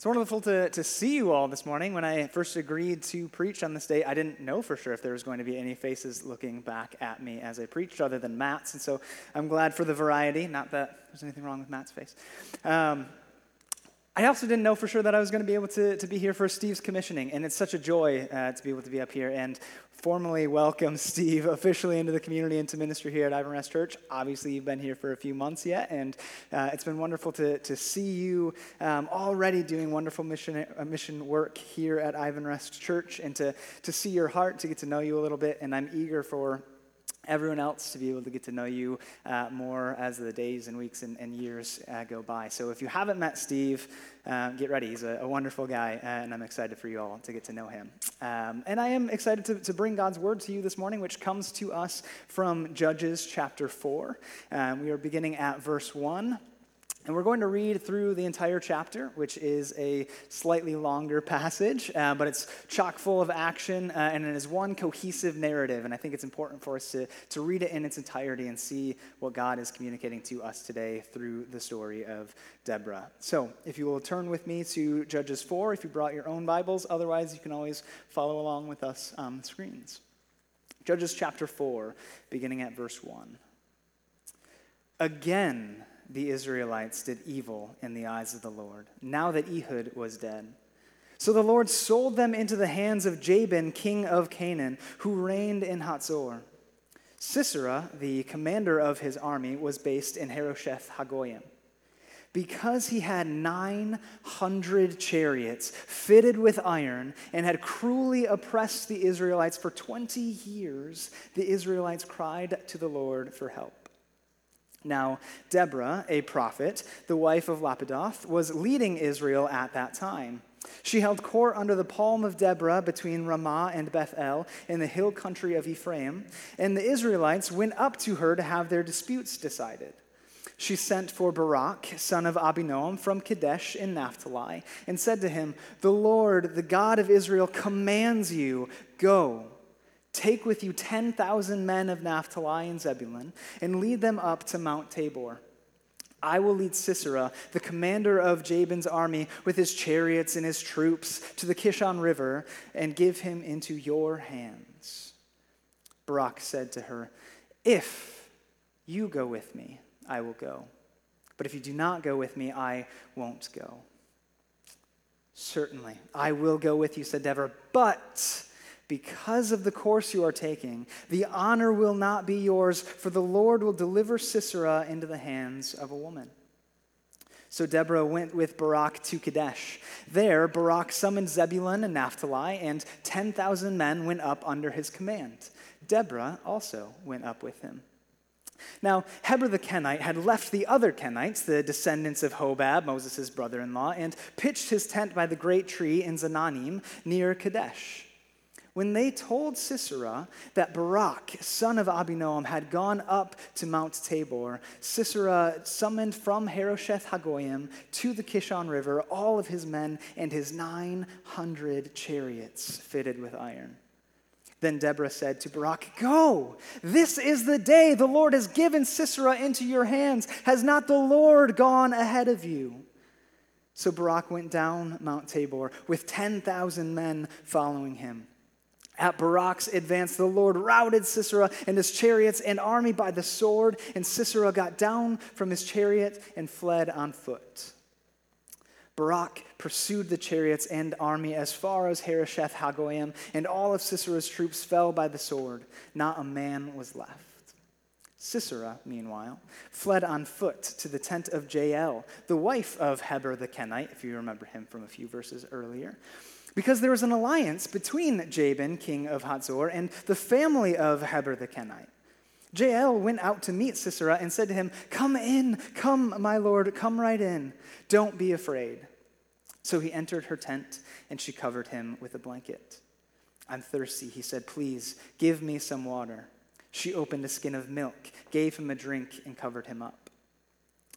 It's wonderful to, to see you all this morning. When I first agreed to preach on this day, I didn't know for sure if there was going to be any faces looking back at me as I preached other than Matt's. And so I'm glad for the variety. Not that there's anything wrong with Matt's face. Um, I also didn't know for sure that I was going to be able to, to be here for Steve's commissioning, and it's such a joy uh, to be able to be up here and formally welcome Steve officially into the community, into ministry here at Ivanrest Church. Obviously, you've been here for a few months yet, and uh, it's been wonderful to, to see you um, already doing wonderful mission, uh, mission work here at Ivanrest Church, and to, to see your heart, to get to know you a little bit, and I'm eager for everyone else to be able to get to know you uh, more as the days and weeks and, and years uh, go by. So if you haven't met Steve, uh, get ready. He's a, a wonderful guy, uh, and I'm excited for you all to get to know him. Um, and I am excited to, to bring God's word to you this morning, which comes to us from Judges chapter 4. Um, we are beginning at verse 1. And we're going to read through the entire chapter, which is a slightly longer passage, uh, but it's chock full of action, uh, and it is one cohesive narrative. And I think it's important for us to, to read it in its entirety and see what God is communicating to us today through the story of Deborah. So, if you will turn with me to Judges 4, if you brought your own Bibles, otherwise, you can always follow along with us on the screens. Judges chapter 4, beginning at verse 1. Again, the Israelites did evil in the eyes of the Lord, now that Ehud was dead. So the Lord sold them into the hands of Jabin, king of Canaan, who reigned in Hatzor. Sisera, the commander of his army, was based in Harosheth Hagoyim. Because he had 900 chariots fitted with iron and had cruelly oppressed the Israelites for 20 years, the Israelites cried to the Lord for help. Now, Deborah, a prophet, the wife of Lapidoth, was leading Israel at that time. She held court under the palm of Deborah between Ramah and Bethel in the hill country of Ephraim, and the Israelites went up to her to have their disputes decided. She sent for Barak, son of Abinoam, from Kadesh in Naphtali, and said to him, The Lord, the God of Israel, commands you, go. Take with you 10,000 men of Naphtali and Zebulun and lead them up to Mount Tabor. I will lead Sisera, the commander of Jabin's army, with his chariots and his troops to the Kishon River and give him into your hands. Barak said to her, If you go with me, I will go. But if you do not go with me, I won't go. Certainly, I will go with you, said Deborah, but because of the course you are taking, the honor will not be yours, for the Lord will deliver Sisera into the hands of a woman. So Deborah went with Barak to Kadesh. There, Barak summoned Zebulun and Naphtali, and 10,000 men went up under his command. Deborah also went up with him. Now, Heber the Kenite had left the other Kenites, the descendants of Hobab, Moses' brother in law, and pitched his tent by the great tree in Zaanannim near Kadesh. When they told Sisera that Barak, son of Abinoam, had gone up to Mount Tabor, Sisera summoned from Harosheth Hagoyim to the Kishon River all of his men and his 900 chariots fitted with iron. Then Deborah said to Barak, Go! This is the day the Lord has given Sisera into your hands. Has not the Lord gone ahead of you? So Barak went down Mount Tabor with 10,000 men following him. At Barak's advance, the Lord routed Sisera and his chariots and army by the sword, and Sisera got down from his chariot and fled on foot. Barak pursued the chariots and army as far as Harosheth Hagoyim, and all of Sisera's troops fell by the sword. Not a man was left. Sisera, meanwhile, fled on foot to the tent of Jael, the wife of Heber the Kenite, if you remember him from a few verses earlier because there was an alliance between Jabin, king of Hatzor, and the family of Heber the Kenite. Jael went out to meet Sisera and said to him, Come in, come, my lord, come right in. Don't be afraid. So he entered her tent, and she covered him with a blanket. I'm thirsty, he said. Please give me some water. She opened a skin of milk, gave him a drink, and covered him up.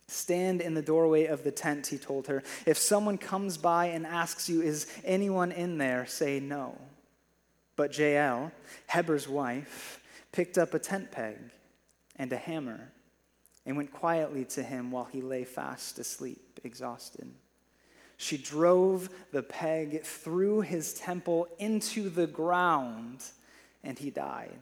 Stand in the doorway of the tent, he told her. If someone comes by and asks you, Is anyone in there? say no. But Jael, Heber's wife, picked up a tent peg and a hammer and went quietly to him while he lay fast asleep, exhausted. She drove the peg through his temple into the ground, and he died.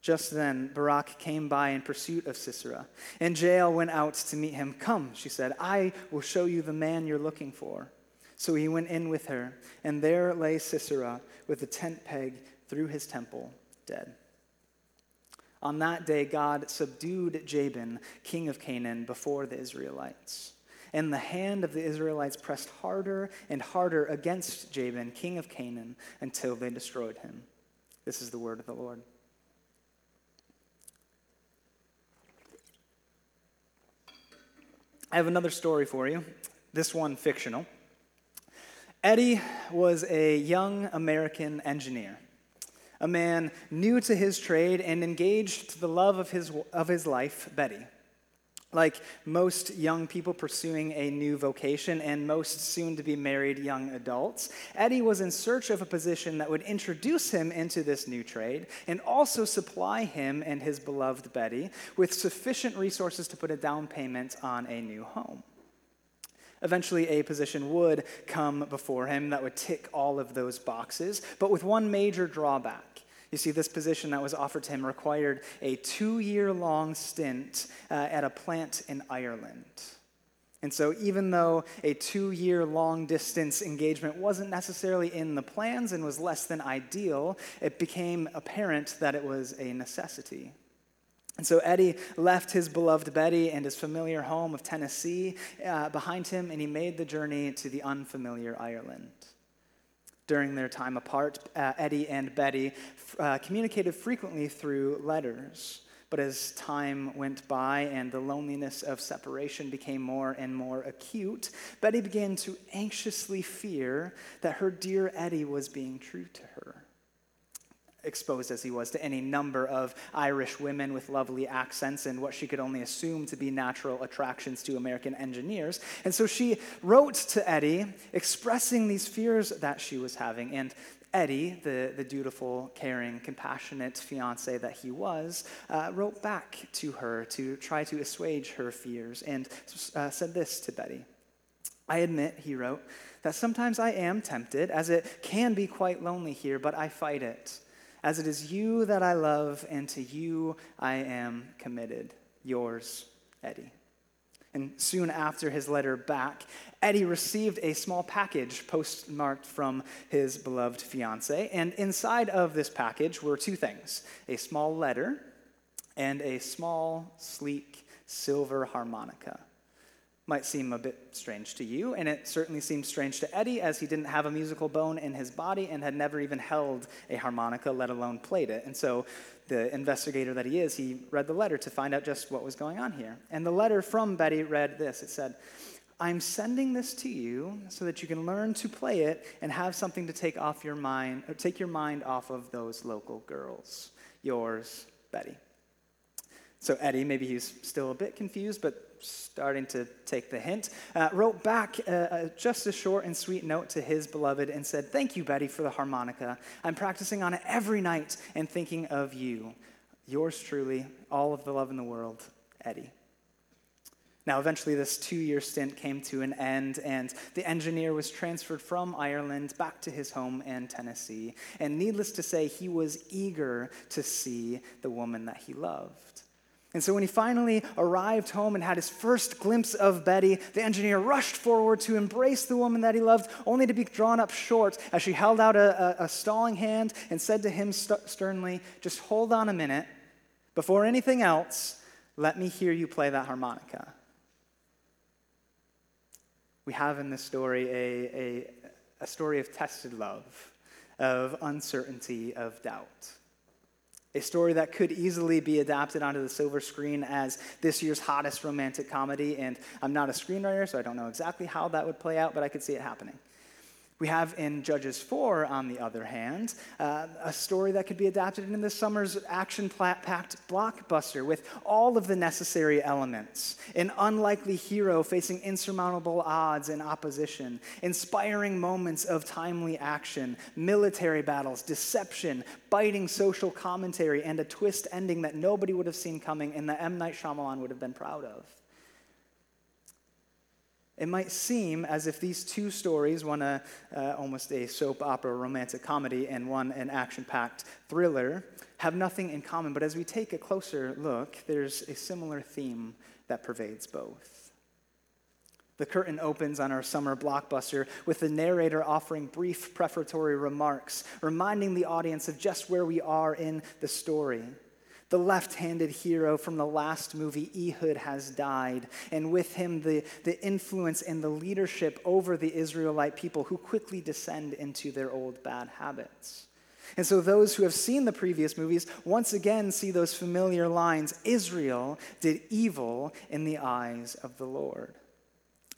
Just then, Barak came by in pursuit of Sisera, and Jael went out to meet him. Come, she said, I will show you the man you're looking for. So he went in with her, and there lay Sisera with a tent peg through his temple, dead. On that day, God subdued Jabin, king of Canaan, before the Israelites. And the hand of the Israelites pressed harder and harder against Jabin, king of Canaan, until they destroyed him. This is the word of the Lord. I have another story for you, this one fictional. Eddie was a young American engineer, a man new to his trade and engaged to the love of his, of his life, Betty. Like most young people pursuing a new vocation and most soon to be married young adults, Eddie was in search of a position that would introduce him into this new trade and also supply him and his beloved Betty with sufficient resources to put a down payment on a new home. Eventually, a position would come before him that would tick all of those boxes, but with one major drawback. You see, this position that was offered to him required a two year long stint uh, at a plant in Ireland. And so, even though a two year long distance engagement wasn't necessarily in the plans and was less than ideal, it became apparent that it was a necessity. And so Eddie left his beloved Betty and his familiar home of Tennessee uh, behind him, and he made the journey to the unfamiliar Ireland during their time apart, uh, Eddie and Betty uh, communicated frequently through letters. But as time went by and the loneliness of separation became more and more acute, Betty began to anxiously fear that her dear Eddie was being true to her exposed as he was to any number of Irish women with lovely accents and what she could only assume to be natural attractions to American engineers. And so she wrote to Eddie expressing these fears that she was having. And Eddie, the, the dutiful, caring, compassionate fiance that he was, uh, wrote back to her to try to assuage her fears and uh, said this to Betty. I admit, he wrote, that sometimes I am tempted, as it can be quite lonely here, but I fight it as it is you that I love, and to you I am committed. Yours, Eddie. And soon after his letter back, Eddie received a small package postmarked from his beloved fiance. And inside of this package were two things a small letter and a small, sleek silver harmonica might seem a bit strange to you, and it certainly seemed strange to Eddie as he didn't have a musical bone in his body and had never even held a harmonica, let alone played it. And so the investigator that he is, he read the letter to find out just what was going on here. And the letter from Betty read this it said, I'm sending this to you so that you can learn to play it and have something to take off your mind, or take your mind off of those local girls. Yours, Betty. So Eddie, maybe he's still a bit confused, but starting to take the hint, uh, wrote back uh, uh, just a short and sweet note to his beloved and said, Thank you, Betty, for the harmonica. I'm practicing on it every night and thinking of you. Yours truly, all of the love in the world, Eddie. Now, eventually, this two year stint came to an end, and the engineer was transferred from Ireland back to his home in Tennessee. And needless to say, he was eager to see the woman that he loved. And so when he finally arrived home and had his first glimpse of Betty, the engineer rushed forward to embrace the woman that he loved, only to be drawn up short as she held out a, a, a stalling hand and said to him st- sternly, Just hold on a minute. Before anything else, let me hear you play that harmonica. We have in this story a, a, a story of tested love, of uncertainty, of doubt. A story that could easily be adapted onto the silver screen as this year's hottest romantic comedy. And I'm not a screenwriter, so I don't know exactly how that would play out, but I could see it happening. We have in Judges 4, on the other hand, uh, a story that could be adapted into this summer's action packed blockbuster with all of the necessary elements. An unlikely hero facing insurmountable odds and opposition, inspiring moments of timely action, military battles, deception, biting social commentary, and a twist ending that nobody would have seen coming and that M. Night Shyamalan would have been proud of. It might seem as if these two stories, one a, uh, almost a soap opera romantic comedy and one an action packed thriller, have nothing in common. But as we take a closer look, there's a similar theme that pervades both. The curtain opens on our summer blockbuster with the narrator offering brief prefatory remarks, reminding the audience of just where we are in the story. The left handed hero from the last movie, Ehud, has died, and with him, the, the influence and the leadership over the Israelite people who quickly descend into their old bad habits. And so, those who have seen the previous movies once again see those familiar lines Israel did evil in the eyes of the Lord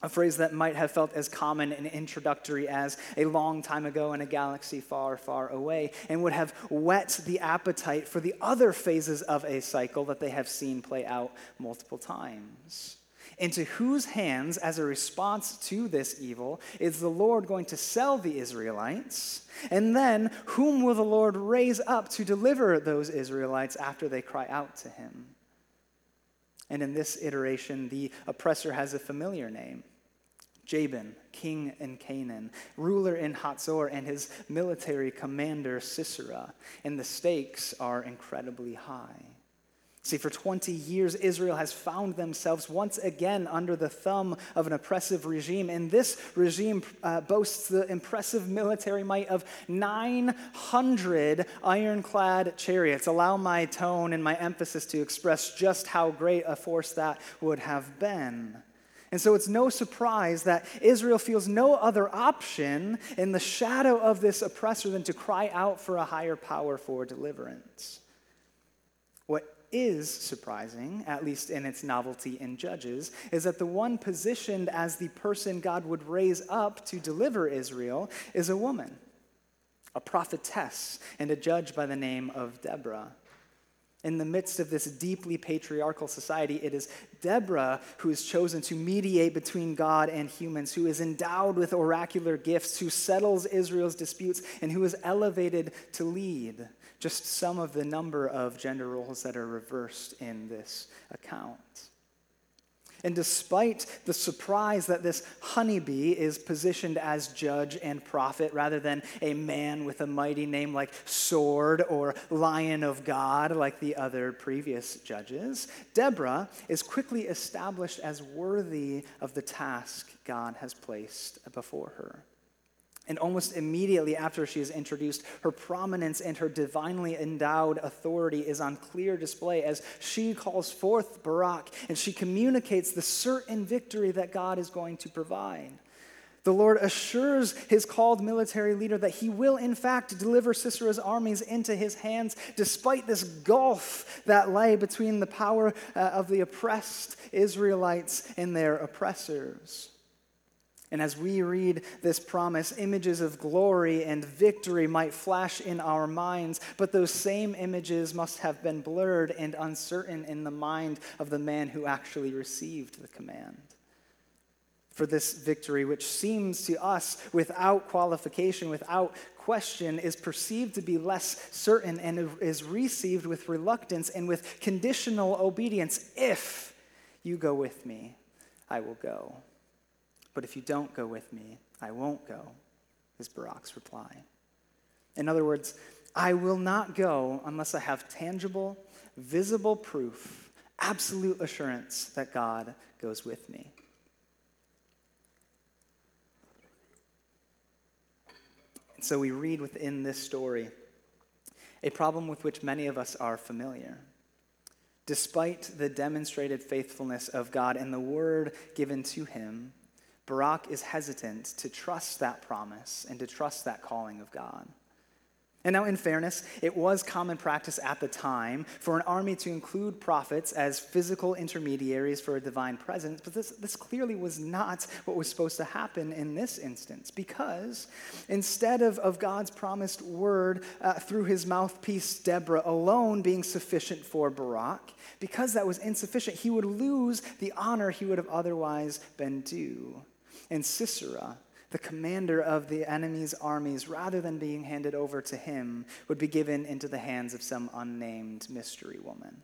a phrase that might have felt as common and introductory as a long time ago in a galaxy far, far away, and would have whet the appetite for the other phases of a cycle that they have seen play out multiple times. Into whose hands, as a response to this evil, is the Lord going to sell the Israelites? And then, whom will the Lord raise up to deliver those Israelites after they cry out to him? And in this iteration, the oppressor has a familiar name Jabin, king in Canaan, ruler in Hatzor, and his military commander Sisera. And the stakes are incredibly high. See, for 20 years, Israel has found themselves once again under the thumb of an oppressive regime. And this regime uh, boasts the impressive military might of 900 ironclad chariots. Allow my tone and my emphasis to express just how great a force that would have been. And so it's no surprise that Israel feels no other option in the shadow of this oppressor than to cry out for a higher power for deliverance. What is surprising, at least in its novelty in Judges, is that the one positioned as the person God would raise up to deliver Israel is a woman, a prophetess, and a judge by the name of Deborah. In the midst of this deeply patriarchal society, it is Deborah who is chosen to mediate between God and humans, who is endowed with oracular gifts, who settles Israel's disputes, and who is elevated to lead. Just some of the number of gender roles that are reversed in this account. And despite the surprise that this honeybee is positioned as judge and prophet rather than a man with a mighty name like Sword or Lion of God, like the other previous judges, Deborah is quickly established as worthy of the task God has placed before her. And almost immediately after she is introduced, her prominence and her divinely endowed authority is on clear display as she calls forth Barak and she communicates the certain victory that God is going to provide. The Lord assures his called military leader that he will, in fact, deliver Sisera's armies into his hands, despite this gulf that lay between the power uh, of the oppressed Israelites and their oppressors. And as we read this promise, images of glory and victory might flash in our minds, but those same images must have been blurred and uncertain in the mind of the man who actually received the command. For this victory, which seems to us without qualification, without question, is perceived to be less certain and is received with reluctance and with conditional obedience. If you go with me, I will go. But if you don't go with me, I won't go, is Barak's reply. In other words, I will not go unless I have tangible, visible proof, absolute assurance that God goes with me. And so we read within this story a problem with which many of us are familiar. Despite the demonstrated faithfulness of God and the word given to him, Barak is hesitant to trust that promise and to trust that calling of God. And now, in fairness, it was common practice at the time for an army to include prophets as physical intermediaries for a divine presence, but this, this clearly was not what was supposed to happen in this instance, because instead of, of God's promised word uh, through his mouthpiece, Deborah, alone being sufficient for Barak, because that was insufficient, he would lose the honor he would have otherwise been due and Sisera, the commander of the enemy's armies, rather than being handed over to him, would be given into the hands of some unnamed mystery woman.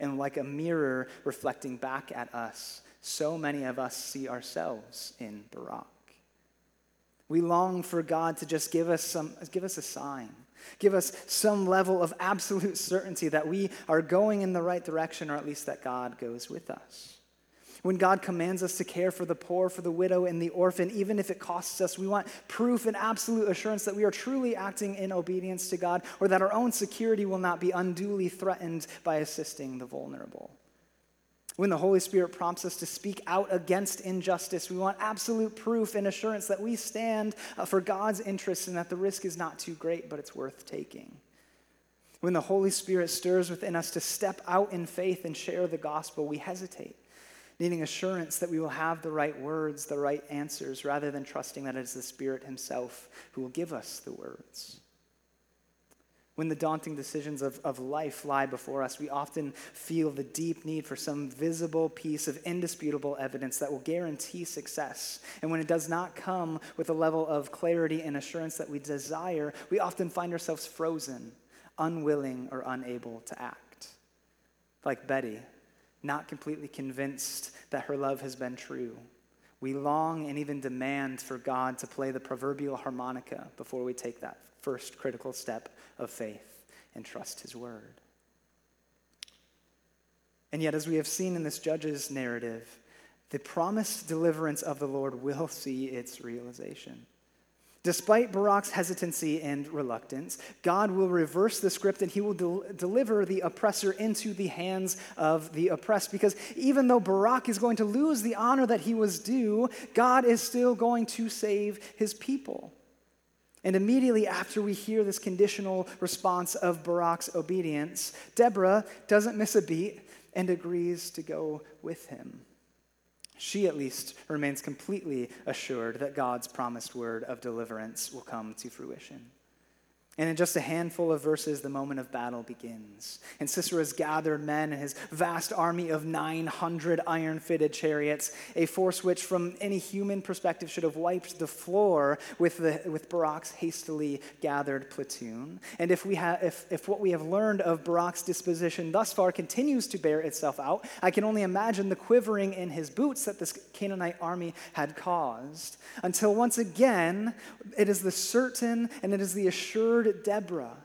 And like a mirror reflecting back at us, so many of us see ourselves in Barak. We long for God to just give us, some, give us a sign, give us some level of absolute certainty that we are going in the right direction, or at least that God goes with us. When God commands us to care for the poor, for the widow, and the orphan, even if it costs us, we want proof and absolute assurance that we are truly acting in obedience to God or that our own security will not be unduly threatened by assisting the vulnerable. When the Holy Spirit prompts us to speak out against injustice, we want absolute proof and assurance that we stand uh, for God's interests and that the risk is not too great, but it's worth taking. When the Holy Spirit stirs within us to step out in faith and share the gospel, we hesitate, needing assurance that we will have the right words, the right answers, rather than trusting that it is the Spirit Himself who will give us the words. When the daunting decisions of, of life lie before us, we often feel the deep need for some visible piece of indisputable evidence that will guarantee success. And when it does not come with a level of clarity and assurance that we desire, we often find ourselves frozen, unwilling, or unable to act. Like Betty, not completely convinced that her love has been true. We long and even demand for God to play the proverbial harmonica before we take that first critical step of faith and trust his word. And yet, as we have seen in this judge's narrative, the promised deliverance of the Lord will see its realization. Despite Barak's hesitancy and reluctance, God will reverse the script and he will del- deliver the oppressor into the hands of the oppressed. Because even though Barak is going to lose the honor that he was due, God is still going to save his people. And immediately after we hear this conditional response of Barak's obedience, Deborah doesn't miss a beat and agrees to go with him. She, at least, remains completely assured that God's promised word of deliverance will come to fruition. And in just a handful of verses, the moment of battle begins. And Sisera's gathered men and his vast army of 900 iron fitted chariots, a force which, from any human perspective, should have wiped the floor with, the, with Barak's hastily gathered platoon. And if, we ha- if, if what we have learned of Barak's disposition thus far continues to bear itself out, I can only imagine the quivering in his boots that this Canaanite army had caused. Until once again, it is the certain and it is the assured Deborah,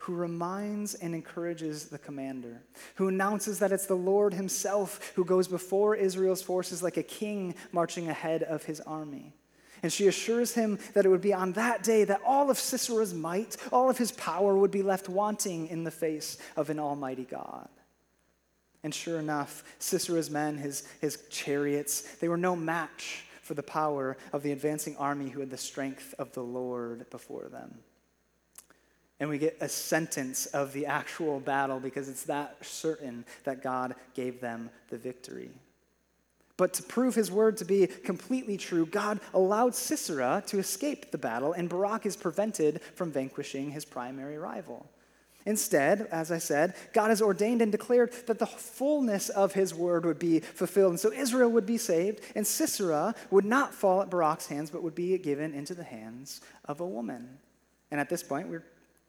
who reminds and encourages the commander, who announces that it's the Lord himself who goes before Israel's forces like a king marching ahead of his army. And she assures him that it would be on that day that all of Sisera's might, all of his power would be left wanting in the face of an almighty God. And sure enough, Sisera's men, his, his chariots, they were no match for the power of the advancing army who had the strength of the Lord before them and we get a sentence of the actual battle because it's that certain that God gave them the victory. But to prove his word to be completely true, God allowed Sisera to escape the battle, and Barak is prevented from vanquishing his primary rival. Instead, as I said, God has ordained and declared that the fullness of his word would be fulfilled. And so Israel would be saved, and Sisera would not fall at Barak's hands, but would be given into the hands of a woman. And at this point, we're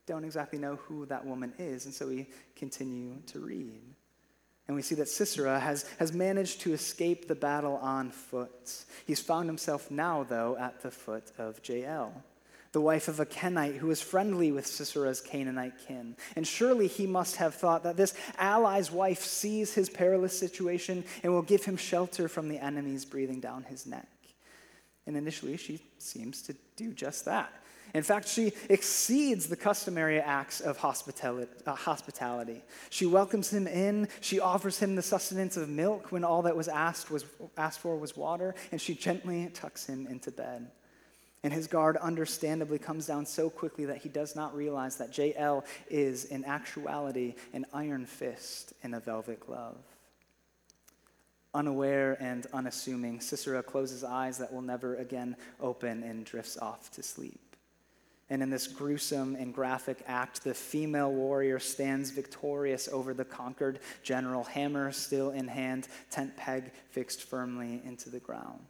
don't exactly know who that woman is, and so we continue to read. And we see that Sisera has, has managed to escape the battle on foot. He's found himself now, though, at the foot of Jael, the wife of a Kenite who is friendly with Sisera's Canaanite kin. And surely he must have thought that this ally's wife sees his perilous situation and will give him shelter from the enemies breathing down his neck. And initially, she seems to do just that. In fact, she exceeds the customary acts of uh, hospitality. She welcomes him in. She offers him the sustenance of milk when all that was asked, was asked for was water, and she gently tucks him into bed. And his guard understandably comes down so quickly that he does not realize that Jael is, in actuality, an iron fist in a velvet glove. Unaware and unassuming, Sisera closes eyes that will never again open and drifts off to sleep. And in this gruesome and graphic act, the female warrior stands victorious over the conquered general, hammer still in hand, tent peg fixed firmly into the ground.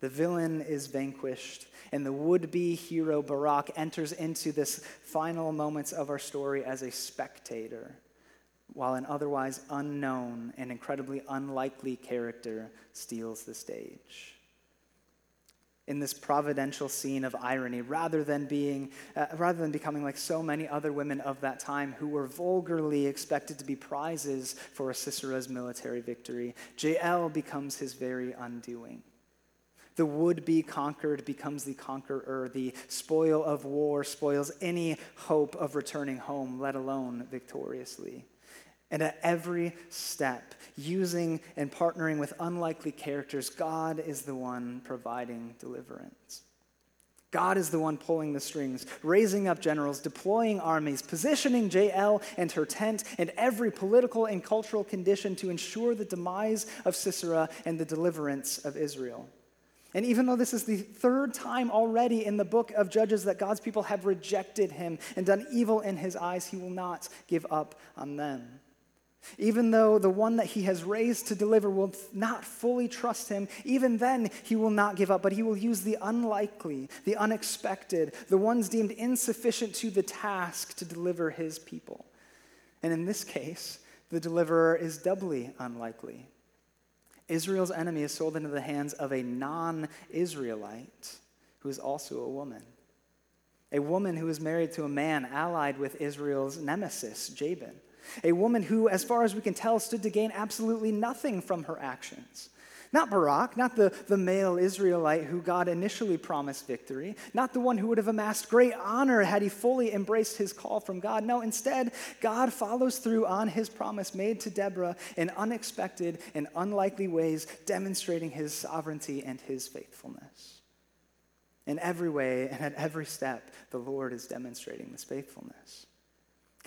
The villain is vanquished, and the would be hero Barak enters into this final moments of our story as a spectator, while an otherwise unknown and incredibly unlikely character steals the stage. In this providential scene of irony, rather than being, uh, rather than becoming like so many other women of that time who were vulgarly expected to be prizes for Sisera's military victory, Jael becomes his very undoing. The would be conquered becomes the conqueror. The spoil of war spoils any hope of returning home, let alone victoriously. And at every step, using and partnering with unlikely characters, God is the one providing deliverance. God is the one pulling the strings, raising up generals, deploying armies, positioning Jael and her tent and every political and cultural condition to ensure the demise of Sisera and the deliverance of Israel. And even though this is the third time already in the book of Judges that God's people have rejected him and done evil in his eyes, he will not give up on them. Even though the one that he has raised to deliver will not fully trust him, even then he will not give up, but he will use the unlikely, the unexpected, the ones deemed insufficient to the task to deliver his people. And in this case, the deliverer is doubly unlikely. Israel's enemy is sold into the hands of a non Israelite who is also a woman. A woman who is married to a man allied with Israel's nemesis, Jabin. A woman who, as far as we can tell, stood to gain absolutely nothing from her actions. Not Barak, not the, the male Israelite who God initially promised victory, not the one who would have amassed great honor had he fully embraced his call from God. No, instead, God follows through on his promise made to Deborah in unexpected and unlikely ways, demonstrating his sovereignty and his faithfulness. In every way and at every step, the Lord is demonstrating this faithfulness.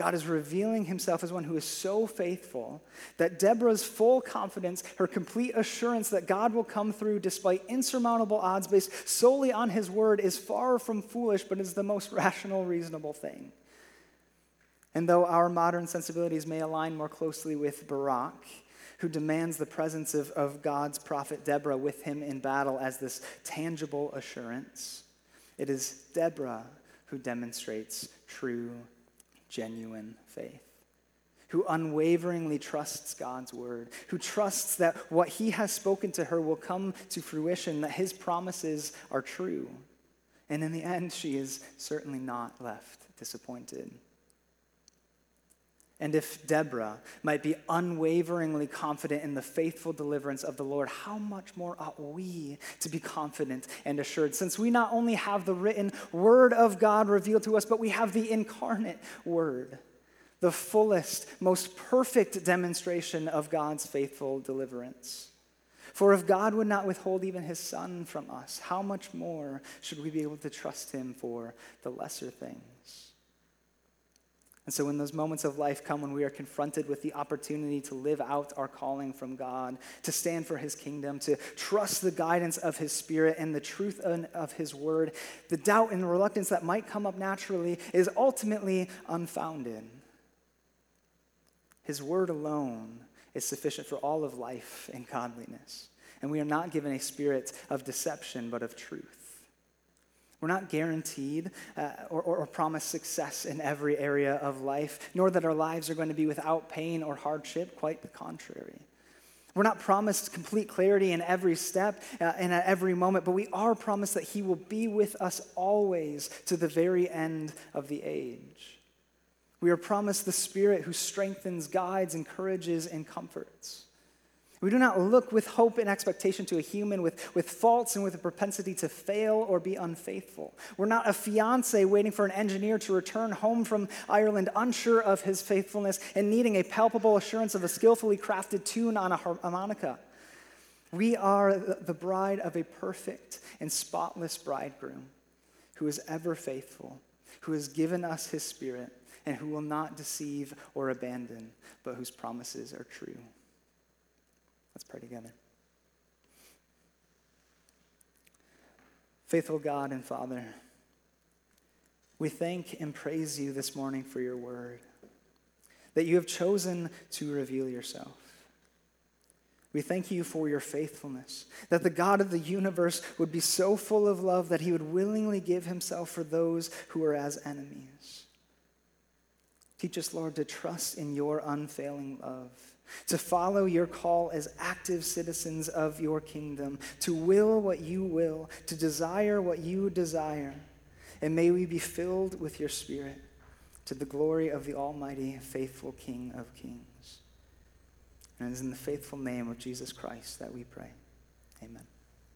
God is revealing himself as one who is so faithful that Deborah's full confidence, her complete assurance that God will come through despite insurmountable odds based solely on his word, is far from foolish, but is the most rational, reasonable thing. And though our modern sensibilities may align more closely with Barak, who demands the presence of, of God's prophet Deborah with him in battle as this tangible assurance, it is Deborah who demonstrates true genuine faith, who unwaveringly trusts God's word, who trusts that what he has spoken to her will come to fruition, that his promises are true. And in the end, she is certainly not left disappointed. And if Deborah might be unwaveringly confident in the faithful deliverance of the Lord, how much more ought we to be confident and assured? Since we not only have the written word of God revealed to us, but we have the incarnate word, the fullest, most perfect demonstration of God's faithful deliverance. For if God would not withhold even his son from us, how much more should we be able to trust him for the lesser things? And so, when those moments of life come when we are confronted with the opportunity to live out our calling from God, to stand for His kingdom, to trust the guidance of His Spirit and the truth of His word, the doubt and reluctance that might come up naturally is ultimately unfounded. His word alone is sufficient for all of life and godliness. And we are not given a spirit of deception, but of truth. We're not guaranteed uh, or, or, or promised success in every area of life, nor that our lives are going to be without pain or hardship. Quite the contrary. We're not promised complete clarity in every step uh, and at every moment, but we are promised that He will be with us always to the very end of the age. We are promised the Spirit who strengthens, guides, encourages, and comforts. We do not look with hope and expectation to a human with, with faults and with a propensity to fail or be unfaithful. We're not a fiance waiting for an engineer to return home from Ireland unsure of his faithfulness and needing a palpable assurance of a skillfully crafted tune on a harmonica. We are the bride of a perfect and spotless bridegroom who is ever faithful, who has given us his spirit, and who will not deceive or abandon, but whose promises are true. Let's pray together. Faithful God and Father, we thank and praise you this morning for your word, that you have chosen to reveal yourself. We thank you for your faithfulness, that the God of the universe would be so full of love that he would willingly give himself for those who are as enemies. Teach us, Lord, to trust in your unfailing love, to follow your call as active citizens of your kingdom, to will what you will, to desire what you desire. And may we be filled with your Spirit to the glory of the Almighty, faithful King of kings. And it is in the faithful name of Jesus Christ that we pray. Amen.